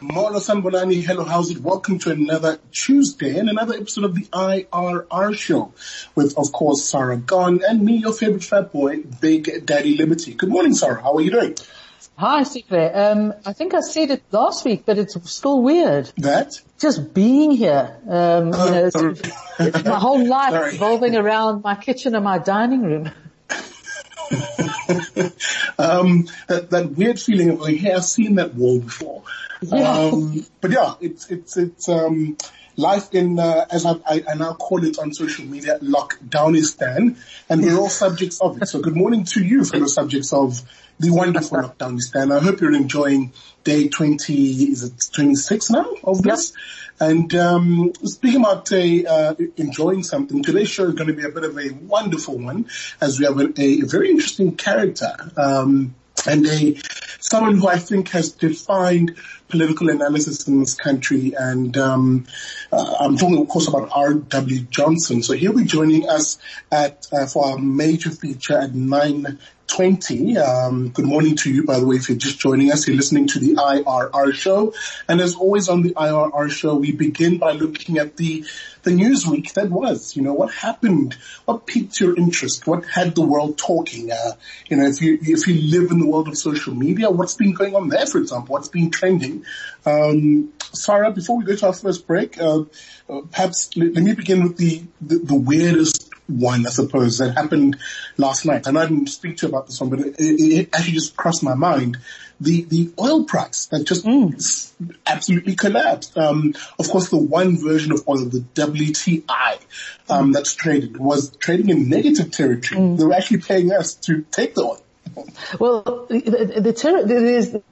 Molo Sanbolani, hello, how's it? Welcome to another Tuesday and another episode of the IRR show with, of course, Sarah Gon and me, your favorite fat boy, Big Daddy Liberty. Good morning, Sarah. How are you doing? Hi, Sipe. Um, I think I said it last week, but it's still weird. That? Just being here. Um, you know, it's, it's my whole life Sorry. revolving around my kitchen and my dining room. um, that, that weird feeling of like, hey, I've seen that wall before. Yeah. Um, but yeah, it's, it's, it's, um, life in, uh, as I, I, I now call it on social media, lockdownistan, and we're all subjects of it. So good morning to you, fellow subjects of the wonderful lockdownistan. I hope you're enjoying day 20, is it 26 now of this? And um, speaking about uh, uh, enjoying something, today's show is going to be a bit of a wonderful one, as we have a, a very interesting character um, and a someone who I think has defined political analysis in this country. And um, uh, I'm talking, of course, about R.W. Johnson. So he'll be joining us at uh, for our major feature at nine. 20. Um, good morning to you, by the way, if you're just joining us. You're listening to the IRR show. And as always on the IRR show, we begin by looking at the, the news week that was. You know, what happened? What piqued your interest? What had the world talking? Uh, you know, if you, if you live in the world of social media, what's been going on there, for example? What's been trending? Um, Sarah, before we go to our first break, uh, uh, perhaps let, let me begin with the, the, the weirdest one, I suppose, that happened last night. And I didn't speak to you about this one, but it, it, it actually just crossed my mind. The, the oil price that just s- absolutely collapsed. Um, of course, the one version of oil, the WTI, um, that's traded was trading in negative territory. They were actually paying us to take the oil. Well, the,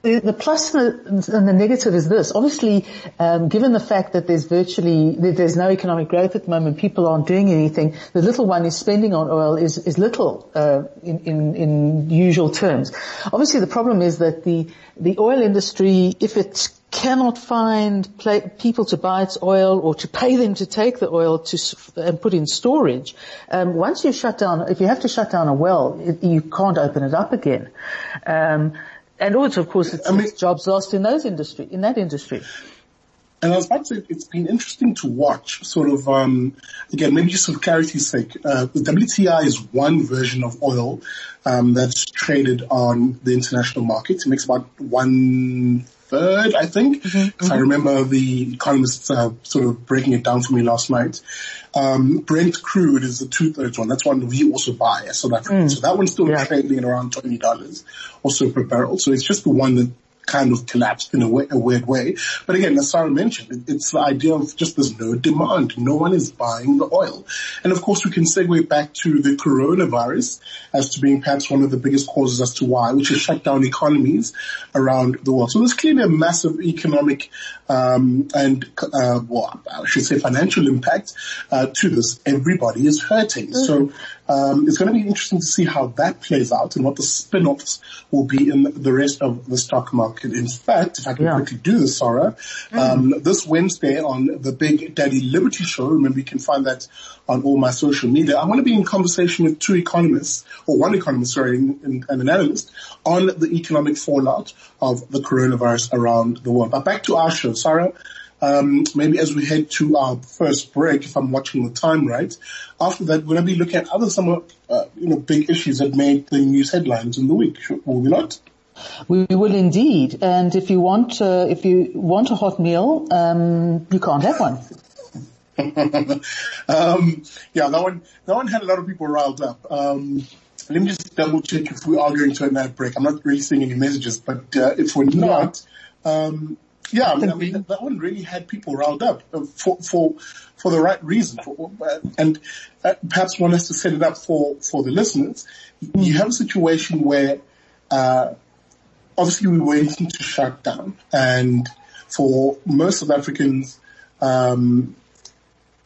the, the plus and the, and the negative is this. Obviously, um, given the fact that there's virtually, that there's no economic growth at the moment, people aren't doing anything, the little one is spending on oil is, is little, uh, in, in, in usual terms. Obviously the problem is that the, the oil industry, if it cannot find pla people to buy its oil or to pay them to take the oil to s- and put in storage. Um, once you shut down, if you have to shut down a well, it, you can't open it up again. Um, and also, of course, it's, I mean- it's jobs lost in those industry, in that industry. And I was about to say, it's been interesting to watch, sort of, um, again, maybe just for clarity's sake, uh, the WTI is one version of oil, um, that's traded on the international market. It makes about one third, I think, if I remember the economists, uh, sort of breaking it down for me last night. Um, Brent crude is the two thirds one. That's one we also buy as South Africans. So that one's still Yeah. trading at around $20 also per barrel. So it's just the one that kind of collapsed in a, way, a weird way. But again, as Sarah mentioned, it's the idea of just there's no demand. No one is buying the oil. And of course we can segue back to the coronavirus as to being perhaps one of the biggest causes as to why, which has shut down economies around the world. So there's clearly a massive economic, um, and, uh, well, I should say financial impact, uh, to this. Everybody is hurting. So, um, it's going to be interesting to see how that plays out and what the spin-offs will be in the rest of the stock market. In fact, if I can Yeah. quickly do this, Sarah, um, this Wednesday on the Big Daddy Liberty Show, remember you can find that on all my social media, I'm going to be in conversation with two economists, or one economist, sorry, and, and an analyst, on the economic fallout of the coronavirus around the world. But back to our show, Sarah. Um, maybe as we head to our first break, if I'm watching the time right. After that, we're going to be looking at other somewhat, uh, you know, big issues that made the news headlines in the week. Will we not? We will indeed. And if you want, uh, if you want a hot meal, um, you can't have one. um, yeah, that one, that one had a lot of people riled up. Um, let me just double check if we are going to a night break. I'm not really seeing any messages, but uh, if we're not, um, yeah, I mean, I mean that, one really had people riled up uh, for for for the right reason. For, uh, and uh, perhaps one has to set it up for for the listeners. You have a situation where uh, obviously we were waiting to shut down, and for most South Africans, um,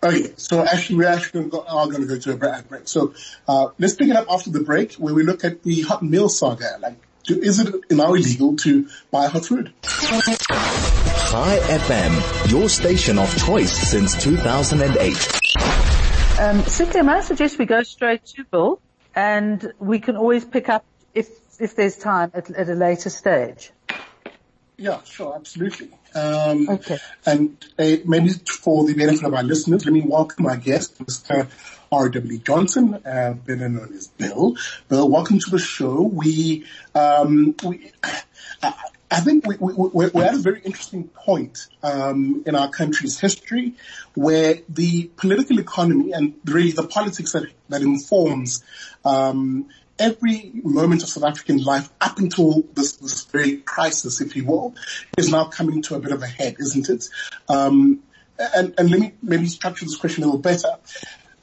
Okay, so actually we're actually going to go, are going to go to a break. So uh, let's pick it up after the break where we look at the hot meal saga. Like, is it now illegal to buy hot food? Chai FM, your station of choice since 2008. Um, Cynthia, may I suggest we go straight to Bill and we can always pick up if, if there's time at, at a later stage. Yeah, sure, absolutely. Um, Okay. And uh, maybe for the benefit of our listeners, let me welcome our guest, Mr. R.W. Johnson, uh, better known as Bill. Bill, welcome to the show. We, um, we, I, I think we, we, we're, we're at a very interesting point um, in our country's history where the political economy and really the politics that, that informs um, every moment of South African life up until this, this very crisis, if you will, is now coming to a bit of a head, isn't it? Um, and, and let me maybe structure this question a little better.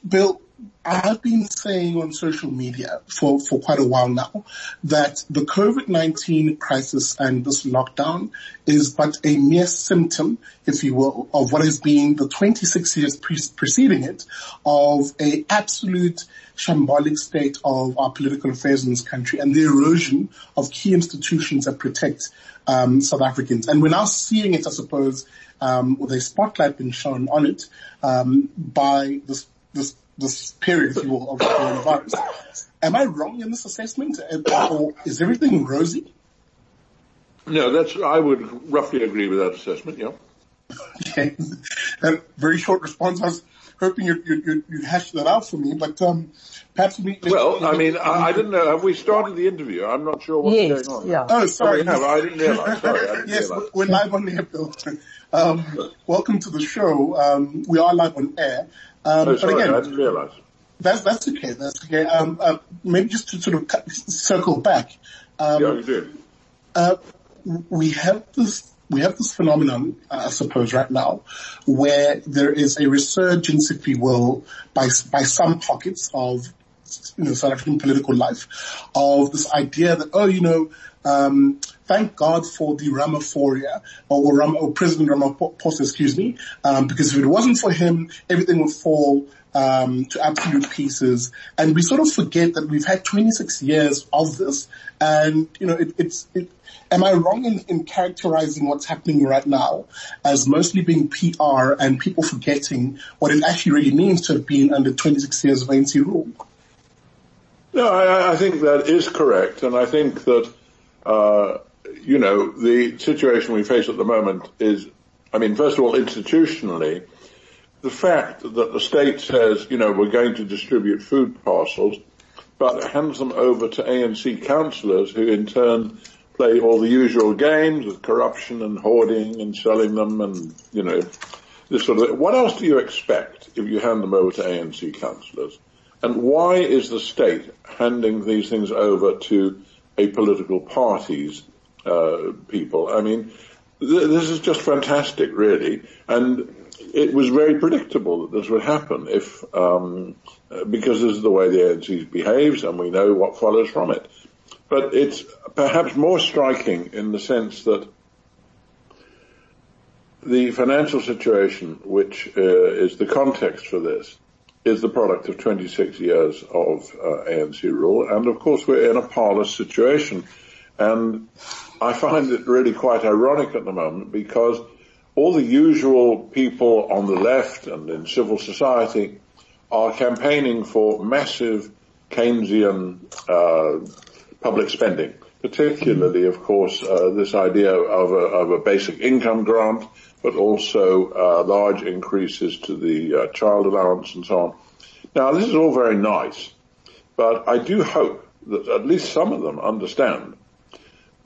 Bill, I've been saying on social media for, for quite a while now that the COVID-19 crisis and this lockdown is but a mere symptom, if you will, of what has been the 26 years pre- preceding it of a absolute shambolic state of our political affairs in this country and the erosion of key institutions that protect um, South Africans. And we're now seeing it, I suppose, um, with a spotlight being shown on it um, by this this this period, if you will, of coronavirus. Am I wrong in this assessment, or is everything rosy? No, that's, I would roughly agree with that assessment, yeah. Okay, a very short response. I was hoping you'd, you'd, you'd, you'd hash that out for me, but um, perhaps we. Well, I mean, I, I didn't know, have we started the interview? I'm not sure what's Yes, going on. yeah. Oh, sorry. Oh, we have. I didn't realise. Sorry, I didn't yes, realise. we're live on air, Bill. Um, welcome to the show. Um, we are live on air. Um, Oh, but sorry, again, I didn't realise. That's that's okay. That's okay. Um, uh, maybe just to sort of cut, circle back. Um, Yeah, you did. uh, we have this we have this phenomenon, uh, I suppose, right now, where there is a resurgence, if you will, by by some pockets of you know South African political life, of this idea that oh, you know. Um, thank God for the Ramaphoria or, Ram, or President Ramaphosa, excuse me, um, because if it wasn't for him, everything would fall um, to absolute pieces. And we sort of forget that we've had 26 years of this, and you know, it, it's. It, am I wrong in, in characterizing what's happening right now as mostly being PR and people forgetting what it actually really means to have been under 26 years of ANC rule? No, I, I think that is correct, and I think that uh, you know the situation we face at the moment is, I mean, first of all, institutionally, the fact that the state says, you know, we're going to distribute food parcels, but hands them over to ANC councillors who in turn play all the usual games with corruption and hoarding and selling them and, you know, this sort of, what else do you expect if you hand them over to ANC councillors? And why is the state handing these things over to a political party's uh, people? I mean, th- this is just fantastic, really. And it was very predictable that this would happen if, um, because this is the way the ANC behaves and we know what follows from it. But it's perhaps more striking in the sense that the financial situation, which uh, is the context for this, is the product of 26 years of uh, ANC rule. And of course we're in a parlous situation. And I find it really quite ironic at the moment because all the usual people on the left and in civil society are campaigning for massive Keynesian uh, public spending, particularly, of course, uh, this idea of a, of a, basic income grant, but also uh, large increases to the uh, child allowance and so on. Now, this is all very nice, but I do hope that at least some of them understand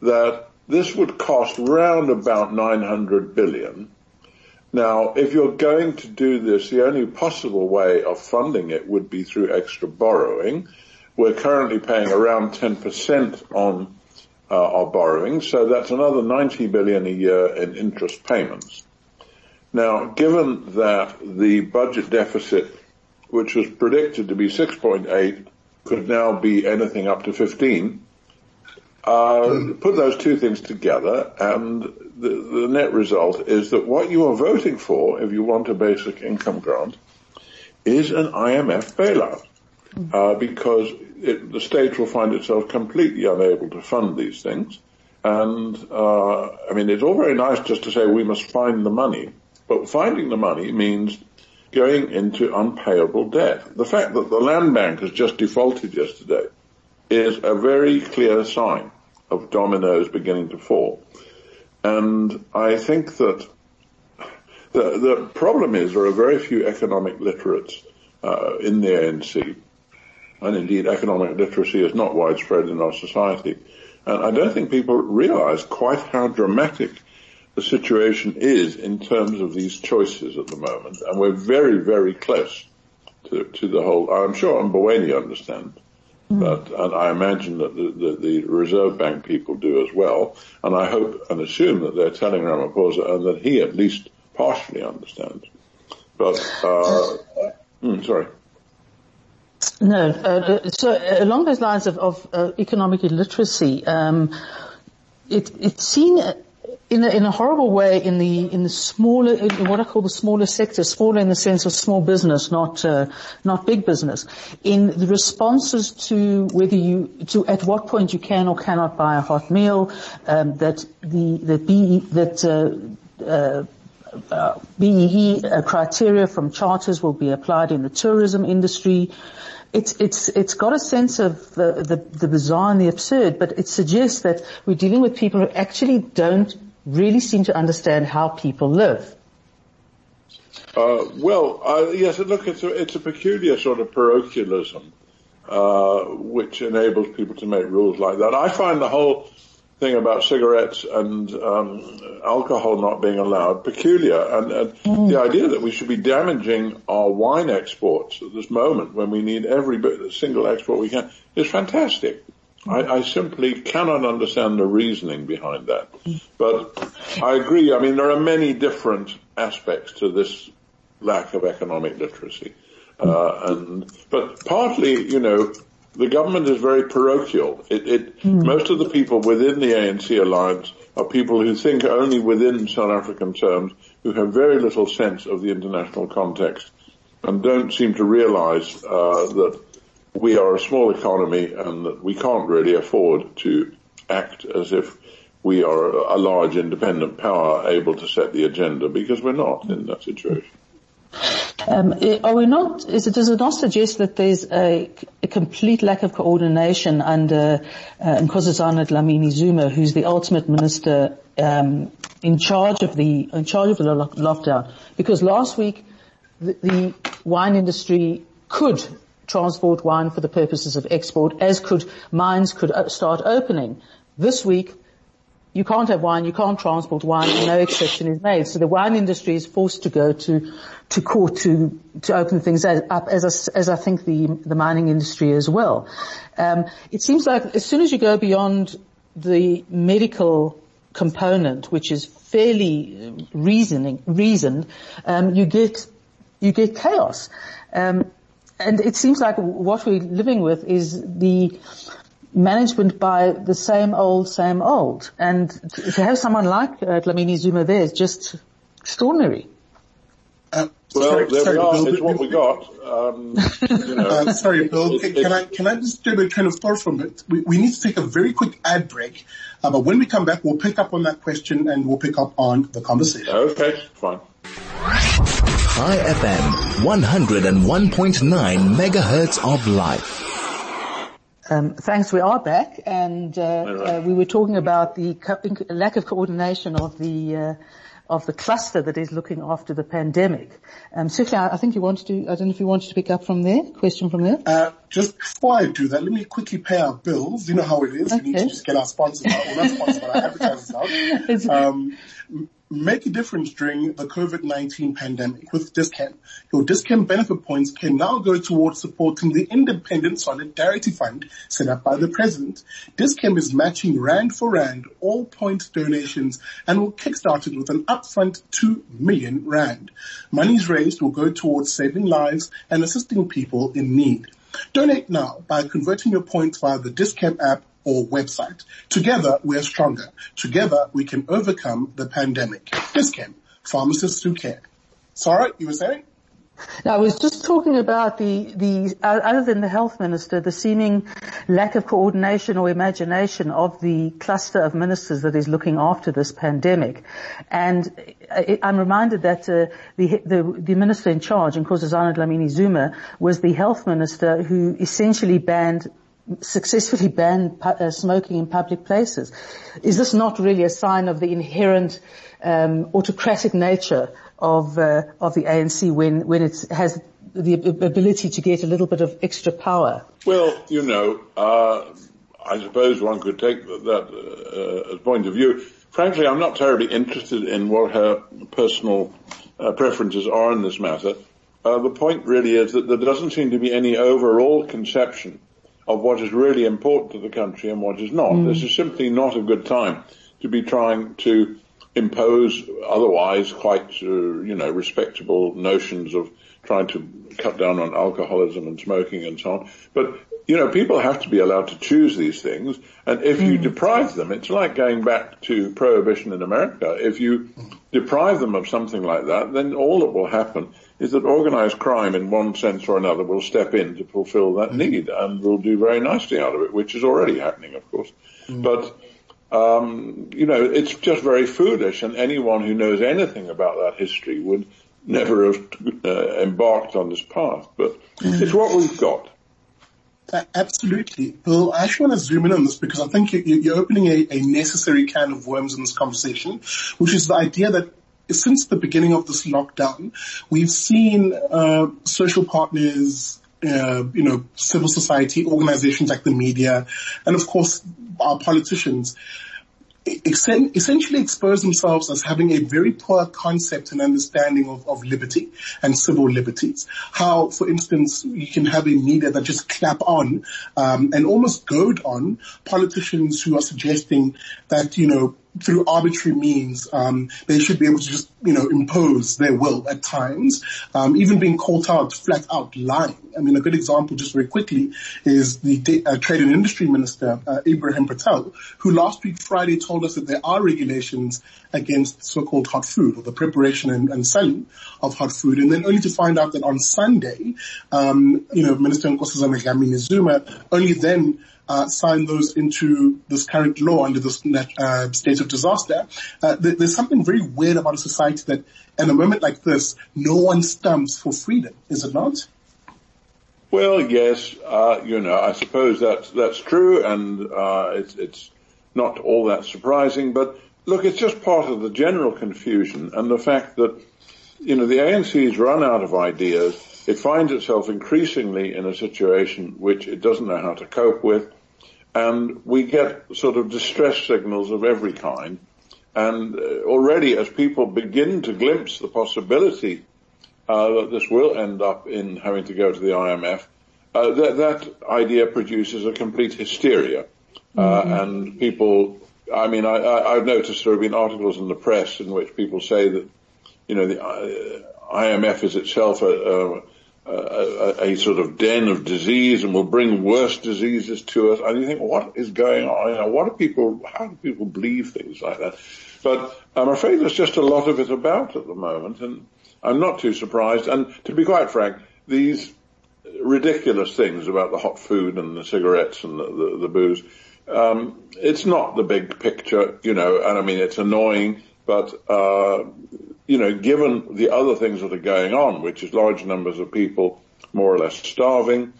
that this would cost round about 900 billion. Now, if you're going to do this, the only possible way of funding it would be through extra borrowing. We're currently paying around 10% on uh, our borrowing, so that's another 90 billion a year in interest payments. Now, given that the budget deficit, which was predicted to be 6.8, could now be anything up to 15, uh, put those two things together and the, the net result is that what you are voting for, if you want a basic income grant, is an IMF bailout. Uh, because it, the state will find itself completely unable to fund these things. And, uh, I mean, it's all very nice just to say we must find the money, but finding the money means going into unpayable debt. The fact that the land bank has just defaulted yesterday is a very clear sign of dominoes beginning to fall. And I think that the, the problem is there are very few economic literates uh, in the ANC, and indeed economic literacy is not widespread in our society. And I don't think people realize quite how dramatic the situation is in terms of these choices at the moment. And we're very, very close to, to the whole, I'm sure Mboweni understands. Mm. But, and I imagine that the, the, the, Reserve Bank people do as well. And I hope and assume that they're telling Ramaphosa and that he at least partially understands. But, uh, mm, sorry. No, uh, so along those lines of, of uh, economic illiteracy, um, it, it's seen in a, in a horrible way in the in the smaller in what I call the smaller sector, smaller in the sense of small business, not uh, not big business. In the responses to whether you to at what point you can or cannot buy a hot meal, um, that the the BE, that uh, uh, uh, BEE uh, criteria from charters will be applied in the tourism industry. It's, it's, it's got a sense of the, the, the bizarre and the absurd, but it suggests that we're dealing with people who actually don't really seem to understand how people live. Uh, well, uh, yes, look, it's a, it's a peculiar sort of parochialism, uh, which enables people to make rules like that. I find the whole thing about cigarettes and um, alcohol not being allowed peculiar, and, and mm. the idea that we should be damaging our wine exports at this moment when we need every bit, single export we can is fantastic. I, I, simply cannot understand the reasoning behind that. But I agree. I mean, there are many different aspects to this lack of economic literacy. Uh, and, but partly, you know, the government is very parochial. It, it mm. most of the people within the ANC alliance are people who think only within South African terms, who have very little sense of the international context, and don't seem to realise uh, that we are a small economy and we can't really afford to act as if we are a large independent power able to set the agenda because we're not in that situation. Um, are we not? It, does it not suggest that there's a, a complete lack of coordination under uh, Nkosazana Dlamini Zuma, who's the ultimate minister um, in charge of the in charge of the lockdown? Because last week the, the wine industry could transport wine for the purposes of export, as could mines could uh, start opening. This week, you can't have wine, you can't transport wine, and no exception is made. So the wine industry is forced to go to, to court to, to open things up as, I, as I think the, the mining industry as well. Um, it seems like as soon as you go beyond the medical component, which is fairly reasoning, reasoned, um, you get, you get chaos. Um, and it seems like what we're living with is the management by the same old, same old. And to have someone like uh, Dlamini Zuma there is just extraordinary. Uh, well, sorry, there sorry, we are. Bill, it's what we got. Um, you know, uh, sorry, Bill. Can, can, I can I just do a kind of thought from it? We, we need to take a very quick ad break, uh, but when we come back, we'll pick up on that question and we'll pick up on the conversation. Okay, fine. Chai FM, 101.9 megahertz of life. Um, thanks. We are back, and uh, uh, we were talking about the co- lack of coordination of the uh, of the cluster that is looking after the pandemic. Um, I, I, think you wanted to. I don't know if you wanted to pick up from there. Question from there. Uh, just before I do that, let me quickly pay our bills. You know how it is. Okay. We need to just get our sponsors out. Well, not sponsors, but our advertisers out. Um, make a difference during the COVID-19 pandemic with Dis-Chem. Your Dis-Chem benefit points can now go towards supporting the Independent Solidarity Fund set up by the President. Dis-Chem is matching rand for rand all point donations and will kickstart it with an upfront 2 million rand. Monies raised will go towards saving lives and assisting people in need. Donate now by converting your points via the Dis-Chem app or website. Together we're stronger. Together we can overcome the pandemic. Dis-Chem, pharmacists who care. Sarah, you were saying? Now, I was just talking about the, the, other than the health minister, the seeming lack of coordination or imagination of the cluster of ministers that is looking after this pandemic. And I'm reminded that uh, the, the, the, minister in charge, in Nkosazana Dlamini Zuma, was the health minister who essentially banned successfully banned uh, smoking in public places. Is this not really a sign of the inherent um, autocratic nature of uh, of the ANC when when it has the ability to get a little bit of extra power? Well, you know, uh, I suppose one could take that uh, as point of view. Frankly, I'm not terribly interested in what her personal uh, preferences are in this matter. Uh, the point really is that there doesn't seem to be any overall conception of what is really important to the country and what is not. Mm. This is simply not a good time to be trying to impose otherwise quite, uh, you know, respectable notions of trying to cut down on alcoholism and smoking and so on. But, you know, people have to be allowed to choose these things. And if mm. you deprive them, it's like going back to prohibition in America. If you deprive them of something like that, then all that will happen is that organized crime in one sense or another will step in to fulfill that mm. need and will do very nicely out of it, which is already happening, of course. Mm. But um, you know, it's just very foolish, and anyone who knows anything about that history would never have uh, embarked on this path. But mm. it's what we've got. Absolutely. Bill, I actually want to zoom in on this because I think you're opening a, a necessary can of worms in this conversation, which is the idea that since the beginning of this lockdown, we've seen uh, social partners, uh, you know, civil society organizations like the media, and of course our politicians essentially expose themselves as having a very poor concept and understanding of, of liberty and civil liberties. How, for instance, you can have a media that just clap on um, and almost goad on politicians who are suggesting that, you know, through arbitrary means, um, they should be able to just, you know, impose their will at times, um, even being caught out flat out lying. I mean, a good example, just very quickly, is the uh, Trade and Industry Minister uh, Ebrahim Patel, who last week Friday told us that there are regulations against so-called hot food or the preparation and, and selling of hot food, and then only to find out that on Sunday, um, you know, Minister Nkosazana Dlamini Zuma only then uh, sign those into this current law under this uh, state of disaster. Uh, there, there's something very weird about a society that, in a moment like this, no one stumps for freedom. Is it not? Well, yes, uh, you know, I suppose that's that's true, and uh, it's it's not all that surprising. But look, it's just part of the general confusion and the fact that you know the ANC's run out of ideas it finds itself increasingly in a situation which it doesn't know how to cope with, and we get sort of distress signals of every kind. And uh, already as people begin to glimpse the possibility uh, that this will end up in having to go to the IMF, uh, that, that idea produces a complete hysteria. Uh, mm-hmm. And people, I mean, I, have noticed there have been articles in the press in which people say that, you know, the uh, IMF is itself a, a, a, sort of den of disease and will bring worse diseases to us. And you think, what is going on? You know, what do people, how do people believe things like that? But I'm afraid there's just a lot of it about at the moment and I'm not too surprised. And to be quite frank, these ridiculous things about the hot food and the cigarettes and the, the, the booze, um, it's not the big picture, you know, and I mean, it's annoying, but, uh, you know, given the other things that are going on, which is large numbers of people more or less starving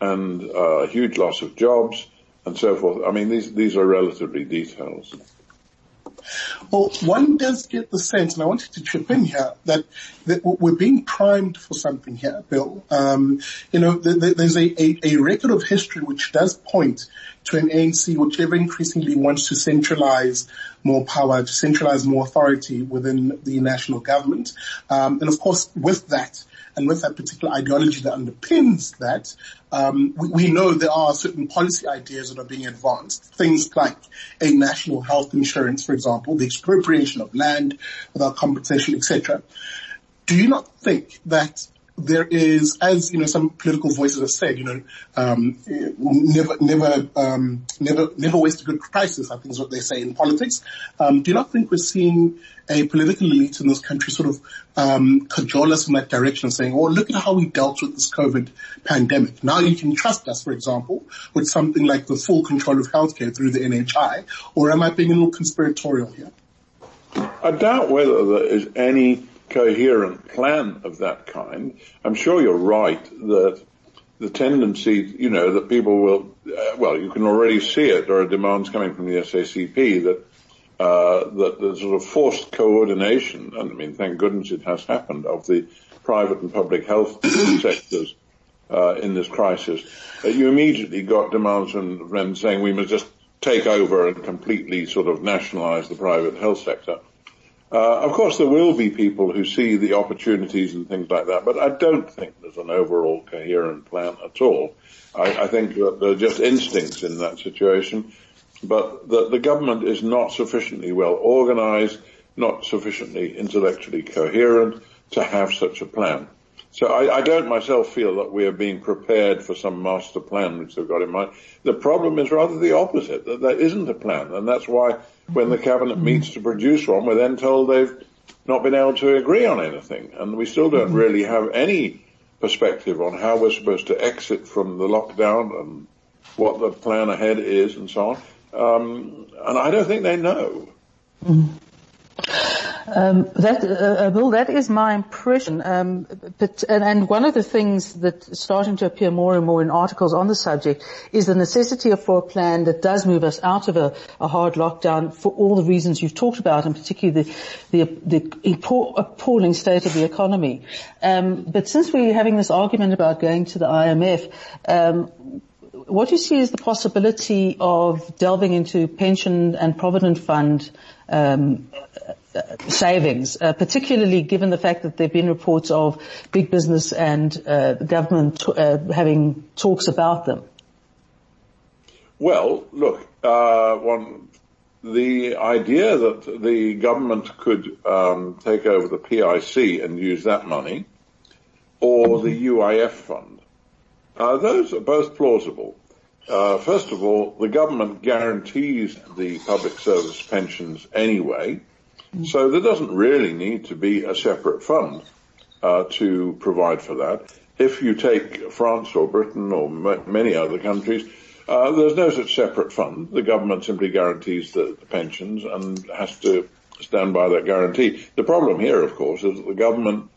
and uh, huge loss of jobs and so forth. I mean, these these are relatively details. Well, one does get the sense, and I wanted to chip in here, that, that we're being primed for something here, Bill. Um, you know, there's a, a, a, record of history which does point to an ANC which ever increasingly wants to centralize more power, to centralize more authority within the national government. Um, and of course, with that, and with that particular ideology that underpins that, um, we, we, know there are certain policy ideas that are being advanced. Things like a national health insurance, for example, the expropriation of land without compensation, etc. Do you not think that there is, as you know, some political voices have said, you know, um, never, never, um, never, never waste a good crisis. I think is what they say in politics. Um, do you not think we're seeing a political elite in this country sort of um, cajole us in that direction, saying, "Oh, look at how we dealt with this COVID pandemic. Now you can trust us, for example, with something like the full control of healthcare through the NHI." Or am I being a little conspiratorial here? I doubt whether there is any coherent plan of that kind. I'm sure you're right that the tendency, you know, that people will, uh, well, you can already see it. There are demands coming from the SACP that uh, that the sort of forced coordination, and I mean, thank goodness it has happened, of the private and public health sectors uh, in this crisis. Uh, you immediately got demands from them saying we must just take over and completely sort of nationalise the private health sector. Uh, of course, there will be people who see the opportunities and things like that, but I don't think there's an overall coherent plan at all. I, I think that there are just instincts in that situation, but that the government is not sufficiently well organised, not sufficiently intellectually coherent to have such a plan. So I, I, don't myself feel that we are being prepared for some master plan which they've got in mind. The problem is rather the opposite, that there isn't a plan, and that's why when the cabinet meets to produce one, we're then told they've not been able to agree on anything, and we still don't really have any perspective on how we're supposed to exit from the lockdown and what the plan ahead is and so on. Um, and I don't think they know. Mm. Um, that, uh, uh, Bill, that is my impression. Um, but, and, and, one of the things that's starting to appear more and more in articles on the subject is the necessity for a plan that does move us out of a, a hard lockdown for all the reasons you've talked about, and particularly the, the, the appalling state of the economy. Um, but since we're having this argument about going to the IMF, um, what do you see is the possibility of delving into pension and provident fund um, savings, uh, particularly given the fact that there have been reports of big business and uh, government t- uh, having talks about them? Well, look, uh, one, the idea that the government could um, take over the PIC and use that money, or the UIF fund, uh, those are both plausible. Uh, first of all, the government guarantees the public service pensions anyway, so there doesn't really need to be a separate fund uh, to provide for that. If you take France or Britain or m- many other countries, uh, there's no such separate fund. The government simply guarantees the, the, pensions and has to stand by that guarantee. The problem here, of course, is that the government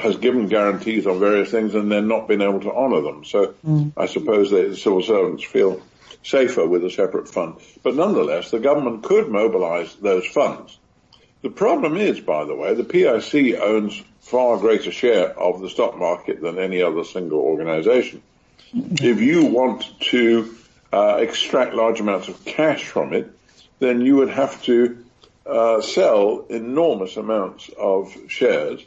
has given guarantees on various things and then not been able to honour them. So mm. I suppose the civil servants feel safer with a separate fund. But nonetheless, the government could mobilise those funds the problem is, by the way, the PIC owns far greater share of the stock market than any other single organization. If you want to uh, extract large amounts of cash from it, then you would have to uh, sell enormous amounts of shares,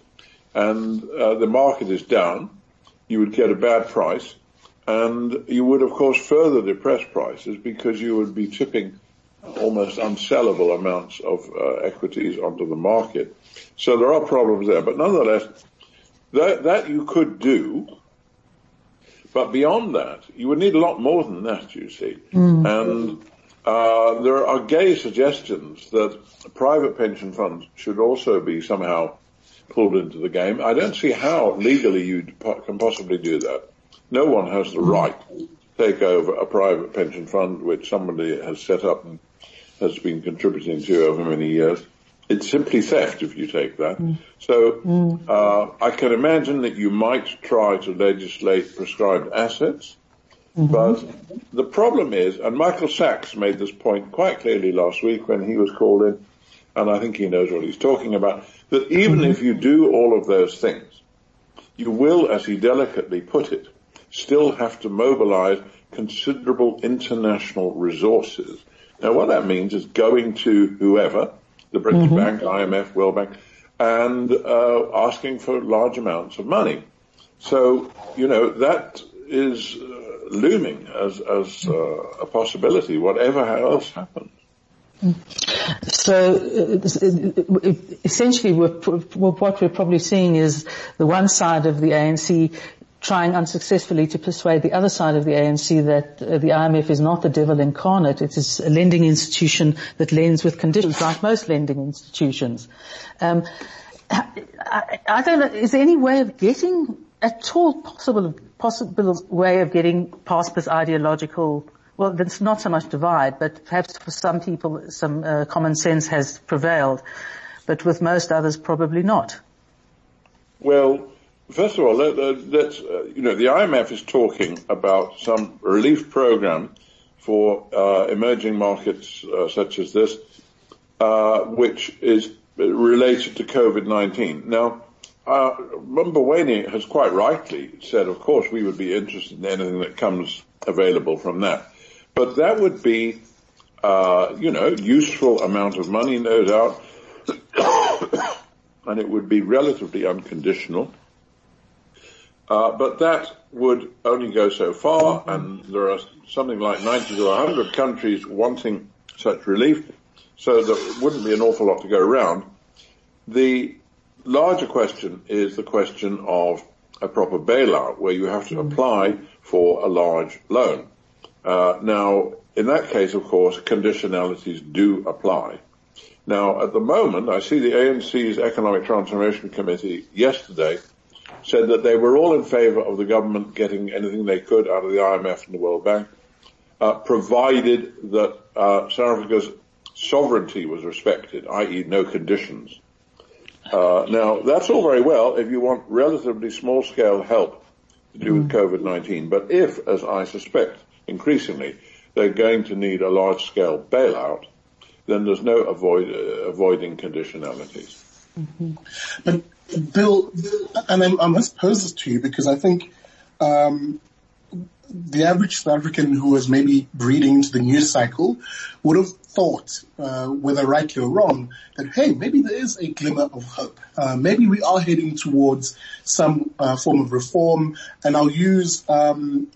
and uh, the market is down. You would get a bad price, and you would, of course, further depress prices because you would be tipping almost unsellable amounts of uh, equities onto the market. So there are problems there, but nonetheless, that, that you could do. But beyond that, you would need a lot more than that, you see. Mm. And uh, there are gay suggestions that private pension funds should also be somehow pulled into the game. I don't see how legally you can possibly do that. No one has the right to take over a private pension fund which somebody has set up and has been contributing to over many years. It's simply theft if you take that. Mm. So mm. Uh, I can imagine that you might try to legislate prescribed assets, mm-hmm. but the problem is, and Michael Sachs made this point quite clearly last week when he was called in, and I think he knows what he's talking about, that even mm-hmm. if you do all of those things, you will, as he delicately put it, still have to mobilize considerable international resources now what that means is going to whoever, the BRICS mm-hmm. Bank, IMF, World Bank, and uh, asking for large amounts of money. So, you know, that is uh, looming as, as uh, a possibility, whatever else happens. So uh, essentially what we're probably seeing is the one side of the ANC trying unsuccessfully to persuade the other side of the ANC that uh, the IMF is not the devil incarnate. It is a lending institution that lends with conditions, like most lending institutions. Um, I, I, don't know. Is there any way of getting at all possible possible way of getting past this ideological? Well, it's not so much divide, but perhaps for some people, some uh, common sense has prevailed, but with most others, probably not. Well, First of all, let, us uh, you know, the IMF is talking about some relief program for uh, emerging markets uh, such as this, uh, which is related to COVID-19. Now, uh, Mboweni has quite rightly said, of course, we would be interested in anything that comes available from that. But that would be, uh, you know, useful amount of money, no doubt, and it would be relatively unconditional. Uh, but that would only go so far, and there are something like 90 to 100 countries wanting such relief, so there wouldn't be an awful lot to go around. The larger question is the question of a proper bailout, where you have to apply for a large loan. Uh, now, in that case, of course, conditionalities do apply. Now, at the moment, I see the ANC's Economic Transformation Committee yesterday said that they were all in favour of the government getting anything they could out of the IMF and the World Bank, uh, provided that uh, South Africa's sovereignty was respected, i.e. no conditions. Uh, now, that's all very well if you want relatively small-scale help to do with mm. COVID-19, but if, as I suspect, increasingly, they're going to need a large-scale bailout, then there's no avoid, uh, avoiding conditionalities. Mm-hmm. But Bill, and I, I, must pose this to you because I think um, the average South African who was maybe reading into the news cycle would have thought, uh, whether rightly or wrong, that hey, maybe there is a glimmer of hope. Uh, maybe we are heading towards some uh, form of reform, and I'll use um,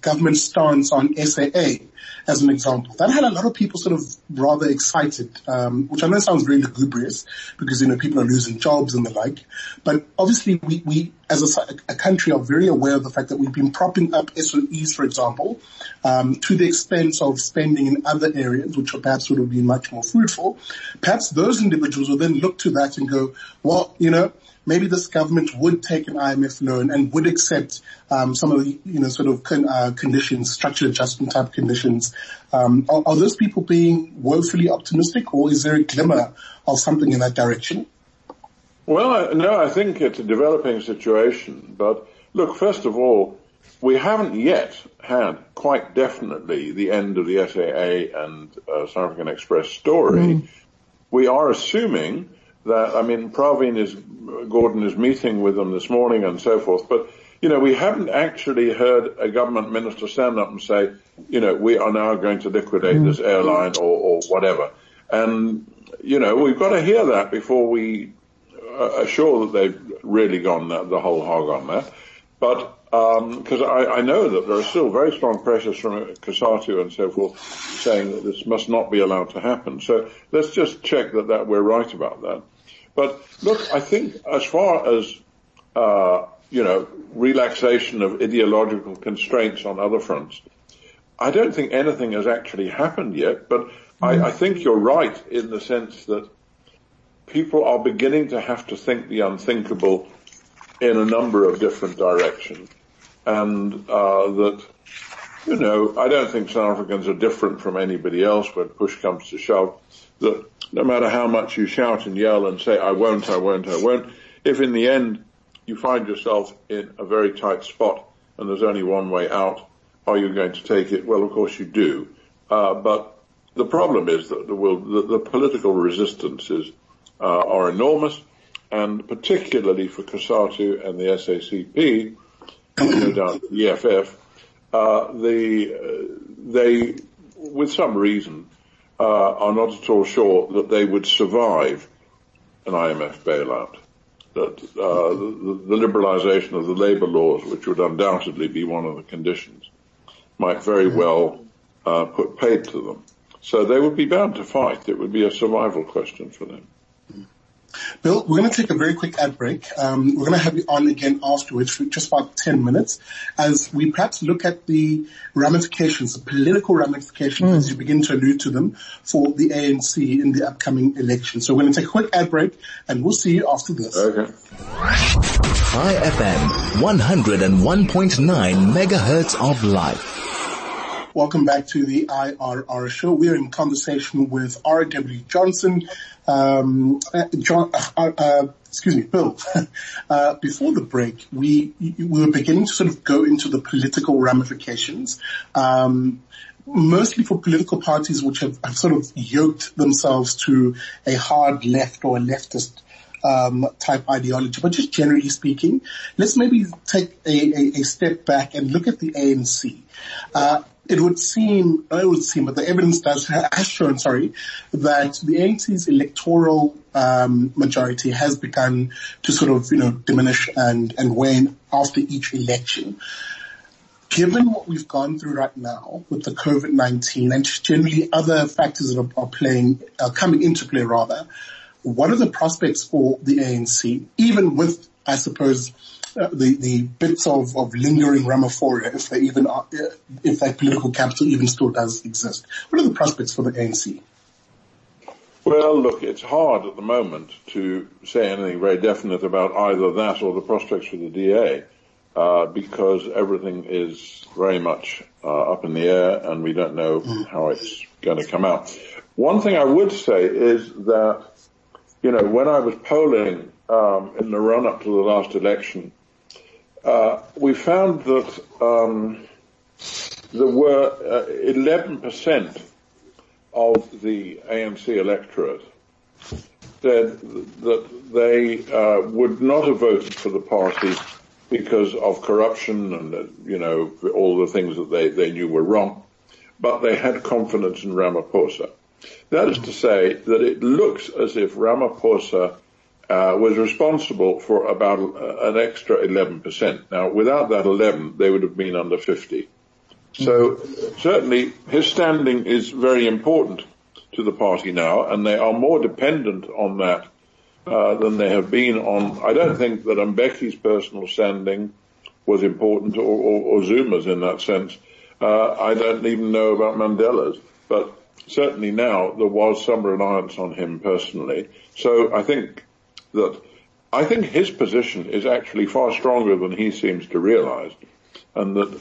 government stance on SAA as an example. That had a lot of people sort of rather excited, um, which I know sounds really lugubrious because, you know, people are losing jobs and the like. But obviously we, we as a, a country are very aware of the fact that we've been propping up SOEs, for example, um, to the expense of spending in other areas, which perhaps would have been much more fruitful. Perhaps those individuals will then look to that and go, well, you know, maybe this government would take an IMF loan and would accept um, some of the you know sort of con- uh, conditions, structural adjustment type conditions. Um, are, are, those people being woefully optimistic, or is there a glimmer of something in that direction? Well, no, I think it's a developing situation. But look, first of all, we haven't yet had quite definitely the end of the SAA and uh, South African Express story. Mm. We are assuming that, I mean, Pravin is, Gordhan is meeting with them this morning and so forth, but, you know, we haven't actually heard a government minister stand up and say, you know, we are now going to liquidate this airline or, or whatever. And, you know, we've got to hear that before we are sure that they've really gone the, the whole hog on that. But because um, I, I, know that there are still very strong pressures from COSATU and so forth saying that this must not be allowed to happen. So let's just check that, that we're right about that. But look, I think as far as, uh, you know, relaxation of ideological constraints on other fronts, I don't think anything has actually happened yet, but I, I think you're right in the sense that people are beginning to have to think the unthinkable in a number of different directions. And uh, that, you know, I don't think South Africans are different from anybody else when push comes to shove that no matter how much you shout and yell and say, I won't, I won't, I won't, if in the end you find yourself in a very tight spot and there's only one way out, are you going to take it? Well, of course you do. Uh, but the problem is that the, will, the, the political resistances uh, are enormous, and particularly for COSATU and the SACP, no doubt the EFF, uh, the, uh, they, with some reason, uh, are not at all sure that they would survive an IMF bailout. That uh, the, the, liberalisation of the labour laws, which would undoubtedly be one of the conditions, might very well uh, put paid to them. So they would be bound to fight. It would be a survival question for them. Bill, we're going to take a very quick ad break. Um, we're going to have you on again afterwards for just about 10 minutes as we perhaps look at the ramifications, the political ramifications mm. as you begin to allude to them for the ANC in the upcoming election. So we're going to take a quick ad break and we'll see you after this. Okay. Chai FM, 101.9 megahertz of life. Welcome back to the IRR show. We're in conversation with R.W. Johnson, um, uh, John, uh, uh, uh, excuse me, Bill. Uh, before the break, we we were beginning to sort of go into the political ramifications. Um, mostly for political parties which have, have, sort of yoked themselves to a hard left or a leftist um, type ideology. But just generally speaking, let's maybe take a, a, a step back and look at the ANC. Uh, it would seem, I would seem, but the evidence does has shown, sorry, that the ANC's electoral um, majority has begun to sort of, you know, diminish and and wane after each election. Given what we've gone through right now with the COVID-19 and generally other factors that are, are playing, uh, coming into play rather, what are the prospects for the ANC, even with, I suppose, uh, the, the bits of, of lingering Ramaphosa, if they even are, uh, if that political capital even still does exist. What are the prospects for the ANC? Well, look, it's hard at the moment to say anything very definite about either that or the prospects for the DA, uh, because everything is very much uh, up in the air and we don't know mm. how it's going to come out. One thing I would say is that, you know, when I was polling um, in the run-up to the last election, uh, we found that um, there were uh, 11% of the ANC electorate said that they uh, would not have voted for the party because of corruption and, uh, you know, all the things that they, they knew were wrong, but they had confidence in Ramaphosa. That is to say that it looks as if Ramaphosa uh, was responsible for about an extra 11%. Now, without that 11, they would have been under 50. So certainly his standing is very important to the party now, and they are more dependent on that uh, than they have been on. I don't think that Mbeki's personal standing was important, or, or, or Zuma's in that sense. Uh, I don't even know about Mandela's, but certainly now there was some reliance on him personally. So I think that I think his position is actually far stronger than he seems to realize, and that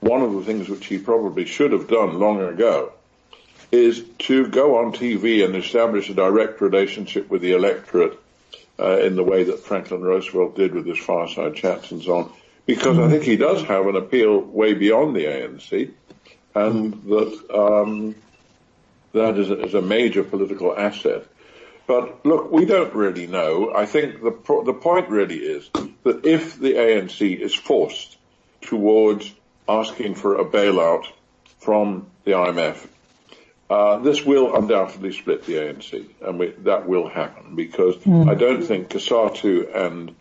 one of the things which he probably should have done long ago is to go on TV and establish a direct relationship with the electorate uh, in the way that Franklin Roosevelt did with his fireside chats and so on, because I think he does have an appeal way beyond the ANC, and that um, that is a, is a major political asset. But look, we don't really know. I think the the point really is that if the ANC is forced towards asking for a bailout from the IMF, uh, this will undoubtedly split the ANC, and we, that will happen because mm. I don't think COSATU and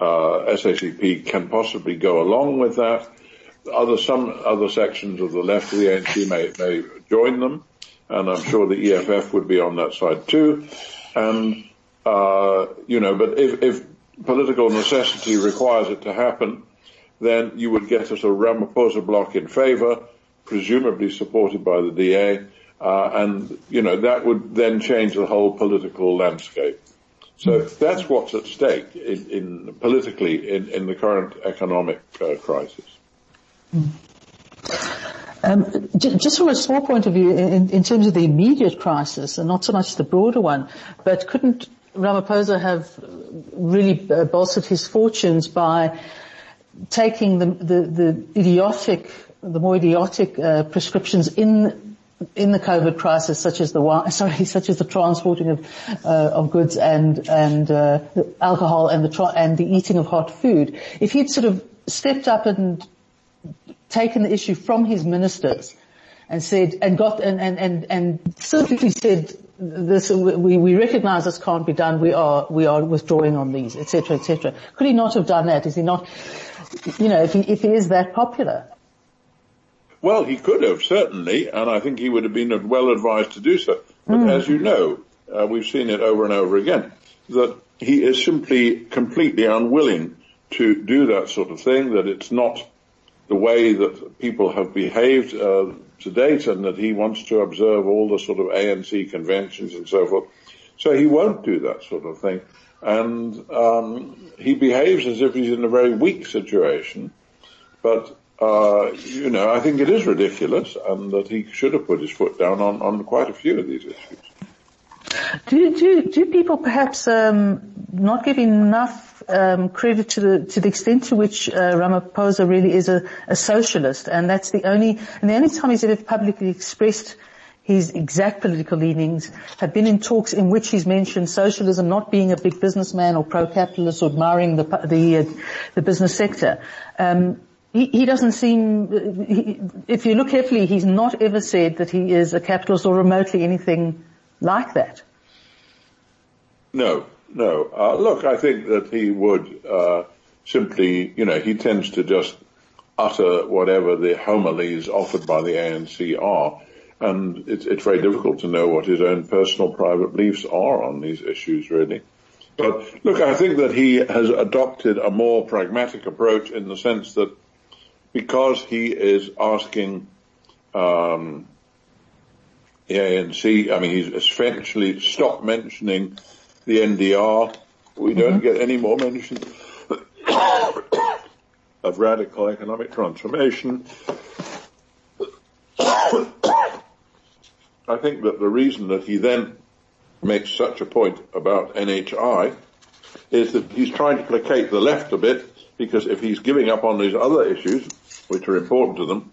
uh, SACP can possibly go along with that. Other some other sections of the left of the ANC may may join them, and I'm sure the EFF would be on that side too. And, uh, you know, but if, if political necessity requires it to happen, then you would get a sort of Ramaphosa bloc in favor, presumably supported by the DA, uh, and, you know, that would then change the whole political landscape. So that's what's at stake in, in politically in, in, the current economic uh, crisis. Mm. Um, just from a small point of view, in, in, terms of the immediate crisis, and not so much the broader one, but couldn't Ramaphosa have really uh, bolstered his fortunes by taking the, the, the idiotic, the more idiotic uh, prescriptions in in the COVID crisis, such as the sorry, such as the transporting of uh, of goods and and uh, alcohol and the tra- and the eating of hot food, if he'd sort of stepped up and taken the issue from his ministers and said, and got, and, and, and, and simply said, this, we, we recognize this can't be done, we are, we are withdrawing on these, etc., etc. Could he not have done that? Is he not, you know, if he, if he is that popular? Well, he could have, certainly, and I think he would have been well advised to do so. But mm. as you know, uh, we've seen it over and over again, that he is simply completely unwilling to do that sort of thing, that it's not the way that people have behaved uh, to date and that he wants to observe all the sort of ANC conventions and so forth. So he won't do that sort of thing. And um, he behaves as if he's in a very weak situation. But, uh, you know, I think it is ridiculous and that he should have put his foot down on, on quite a few of these issues. Do, do, do people perhaps um, not give enough um, credit to the to the extent to which uh, Ramaphosa really is a, a, socialist, and that's the only and the only time he's ever publicly expressed his exact political leanings have been in talks in which he's mentioned socialism not being a big businessman or pro-capitalist or admiring the the, uh, the business sector. Um, he, he, doesn't seem, he, if you look carefully, he's not ever said that he is a capitalist or remotely anything like that. No, no. Uh, look, I think that he would uh, simply, you know, he tends to just utter whatever the homilies offered by the ANC are, and it's, it's very difficult to know what his own personal private beliefs are on these issues, really. But look, I think that he has adopted a more pragmatic approach in the sense that because he is asking um, the ANC, I mean, he's essentially stopped mentioning the NDR. We don't mm-hmm. get any more mention of radical economic transformation. I think that the reason that he then makes such a point about NHI is that he's trying to placate the left a bit because if he's giving up on these other issues, which are important to them,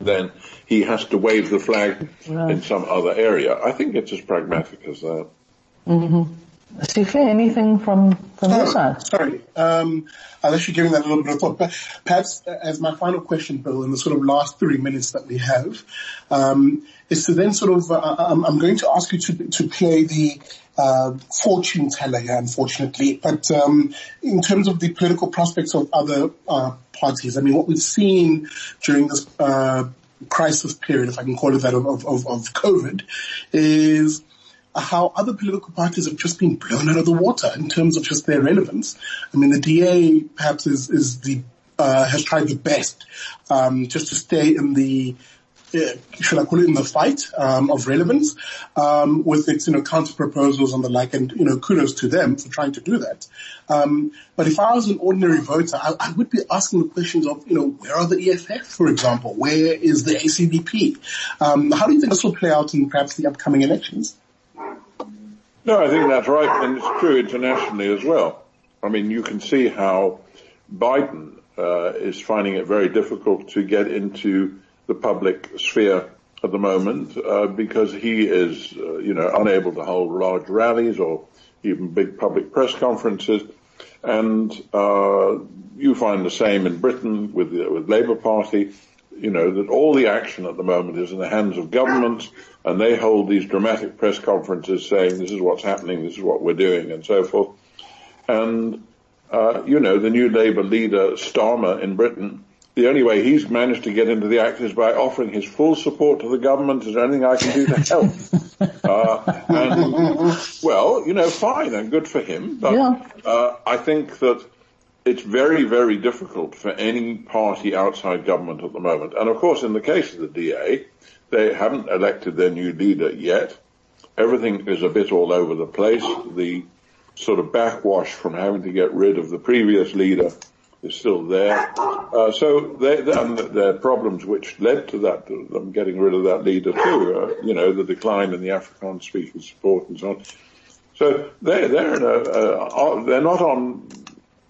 then he has to wave the flag right. in some other area. I think it's as pragmatic as that. Mm-hmm. Steve, anything from, from your side? Sorry, um, I was actually giving that a little bit of thought. But perhaps as my final question, Bill, in the sort of last three minutes that we have, um, is to then sort of, uh, I'm, I'm, going to ask you to, to play the uh, fortune teller here, unfortunately. But um, in terms of the political prospects of other uh, parties, I mean, what we've seen during this uh, crisis period, if I can call it that, of, of, of COVID, is how other political parties have just been blown out of the water in terms of just their relevance. I mean, the DA perhaps is, is the, uh, has tried the best, um, just to stay in the, uh, should I call it in the fight, um, of relevance, um, with its, you know, counter proposals and the like, and, you know, kudos to them for trying to do that. Um, but if I was an ordinary voter, I, I, would be asking the questions of, you know, where are the EFF, for example? Where is the ACDP? Um, how do you think this will play out in perhaps the upcoming elections? No, I think that's right, and it's true internationally as well. I mean, you can see how Biden uh, is finding it very difficult to get into the public sphere at the moment uh, because he is, uh, you know, unable to hold large rallies or even big public press conferences, and uh, you find the same in Britain with the with Labour Party you know, that all the action at the moment is in the hands of governments and they hold these dramatic press conferences saying this is what's happening, this is what we're doing and so forth. And, uh, you know, the new Labour leader, Starmer in Britain, the only way he's managed to get into the act is by offering his full support to the government. Is there anything I can do to help? uh, and, well, you know, fine and good for him. But yeah. uh, I think that it's very, very difficult for any party outside government at the moment. And of course, in the case of the DA, they haven't elected their new leader yet. Everything is a bit all over the place. The sort of backwash from having to get rid of the previous leader is still there. Uh, so they, their problems which led to that, them getting rid of that leader too, uh, you know, the decline in the Afrikaans speaking support and so on. So they're, they're, in a, uh, they're not on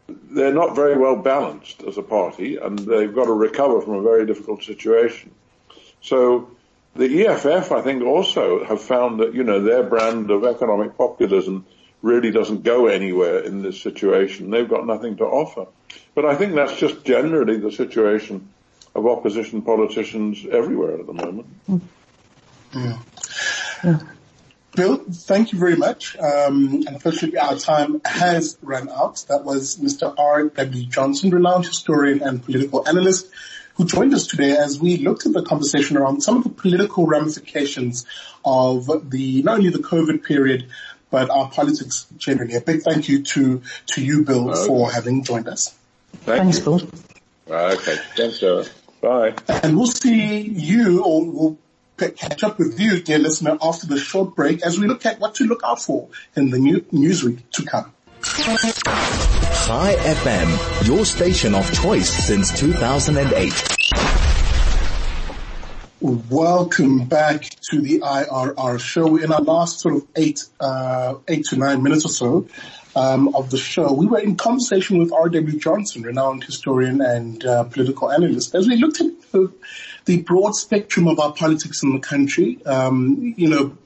they're not very well balanced as a party and they've got to recover from a very difficult situation. So the EFF, I think, also have found that, you know, their brand of economic populism really doesn't go anywhere in this situation. They've got nothing to offer. But I think that's just generally the situation of opposition politicians everywhere at the moment. Mm. Yeah. Bill, thank you very much. Um, unfortunately, our time has run out. That was Mr. R. W. Johnson, renowned historian and political analyst, who joined us today as we looked at the conversation around some of the political ramifications of the, not only the COVID period, but our politics generally. A big thank you to, to you, Bill, okay. for having joined us. Thank Thanks, you. Bill. Okay. Thanks, Joe. Bye. And we'll see you or we'll catch up with you, dear listener, after the short break as we look at what to look out for in the new news week to come. Chai FM, your station of choice since 2008. Welcome back to the IRR show. In our last sort of eight, uh, eight to nine minutes or so, um, of the show, we were in conversation with R.W. Johnson, renowned historian and uh, political analyst, as we looked at the, the, broad spectrum of our politics in the country. Um, you know,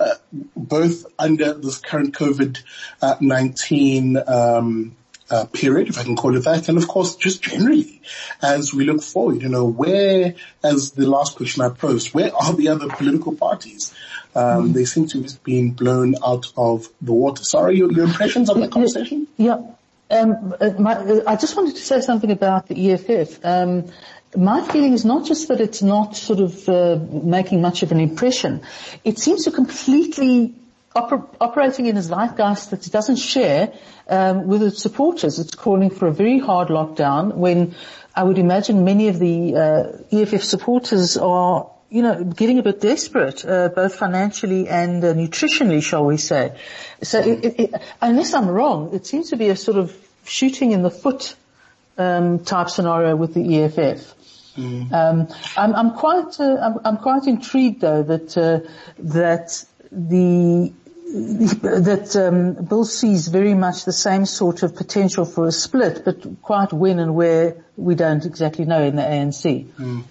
uh, both under this current COVID-19 um, uh, period, if I can call it that, and of course just generally as we look forward, you know, where, as the last question I posed, where are the other political parties? Um, mm. They seem to have been blown out of the water. Sorry, your, your impressions of that conversation? Yeah. Um, uh, my, uh, I just wanted to say something about the EFF. Um, my feeling is not just that it's not sort of uh, making much of an impression. It seems to completely oper- operating in a zeitgeist that it doesn't share um, with its supporters. It's calling for a very hard lockdown when I would imagine many of the uh, EFF supporters are you know, getting a bit desperate, uh, both financially and uh, nutritionally, shall we say. So it, it, it, unless I'm wrong, it seems to be a sort of shooting in the foot um, type scenario with the EFF. Mm. Um, I'm, I'm, quite, uh, I'm, I'm, quite intrigued though that uh, that the that um, Bill sees very much the same sort of potential for a split, but quite when and where we don't exactly know in the ANC. Mm.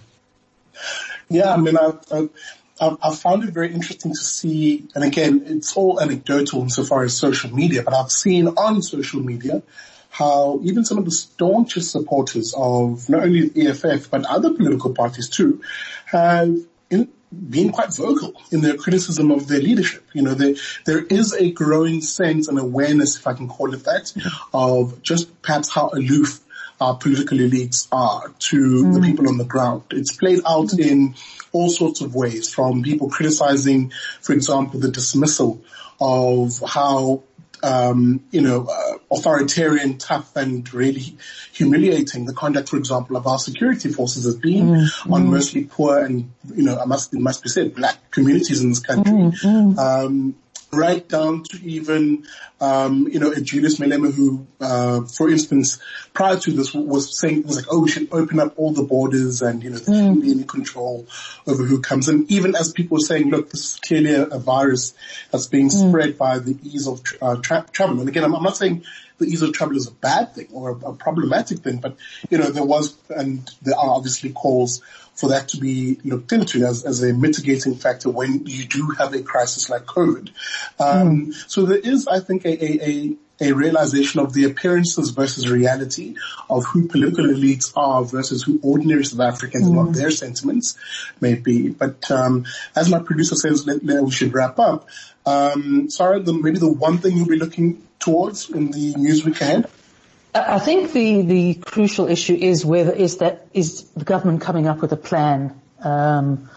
Yeah, I mean, I, I, I, found it very interesting to see, and again, it's all anecdotal insofar as social media, but I've seen on social media how even some of the staunchest supporters of not only the EFF, but other political parties too, have in, been quite vocal in their criticism of their leadership. You know, there, there is a growing sense and awareness, if I can call it that, of just perhaps how aloof our political elites are to mm. the people on the ground. It's played out mm. in all sorts of ways from people criticizing, for example, the dismissal of how um, you know, uh, authoritarian, tough, and really humiliating the conduct, for example, of our security forces has been mm, on mm. mostly poor and, you know, I must, it must be said, black communities in this country. Mm. um, right down to even, um, you know, a Julius Malema who, uh, for instance, prior to this was saying, was like, oh, we should open up all the borders and, you know, there shouldn't be any control over who comes. And even as people were saying, look, this is clearly a, virus that's being mm. spread by the ease of uh, tra- travel. And again, I'm, I'm not saying the ease of travel is a bad thing or a, a problematic thing, but, you know, there was, and there are obviously calls for that to be looked into as, as a mitigating factor when you do have a crisis like COVID. Um, mm. So there is, I think, a, a, a a realization of the appearances versus reality of who political elites are versus who ordinary South Africans mm. and what mm. their sentiments may be. But um, as my producer says, let, let, we should wrap up. Um, sorry, the, maybe the one thing you'll be looking towards in the news week ahead. I think the, the crucial issue is whether is that is the government coming up with a plan um,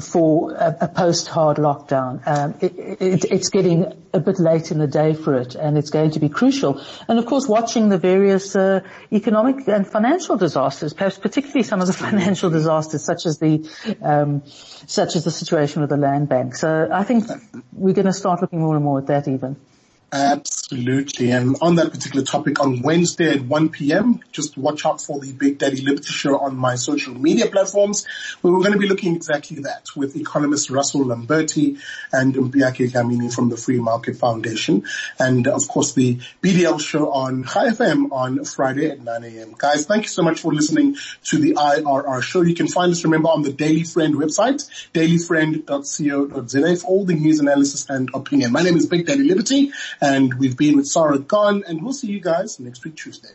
for a, a post-hard lockdown. Um, it, it, it's getting a bit late in the day for it, and it's going to be crucial. And of course, watching the various uh, economic and financial disasters, perhaps particularly some of the financial disasters, such as the um, such as the situation with the land bank. So I think we're going to start looking more and more at that even. Absolutely. And on that particular topic on Wednesday at 1 p.m., just watch out for the Big Daddy Liberty show on my social media platforms where we're going to be looking exactly that with economist Russell Lamberti and Mpiyakhe Dhlamini from the Free Market Foundation. And of course the BDL show on Chai FM on Friday at 9 a.m. Guys, thank you so much for listening to the IRR show. You can find us, remember, on the Daily Friend website, dailyfriend.co.za for all the news analysis and opinion. My name is Big Daddy Liberty and we've been with Sara Gon and we'll see you guys next week Tuesday.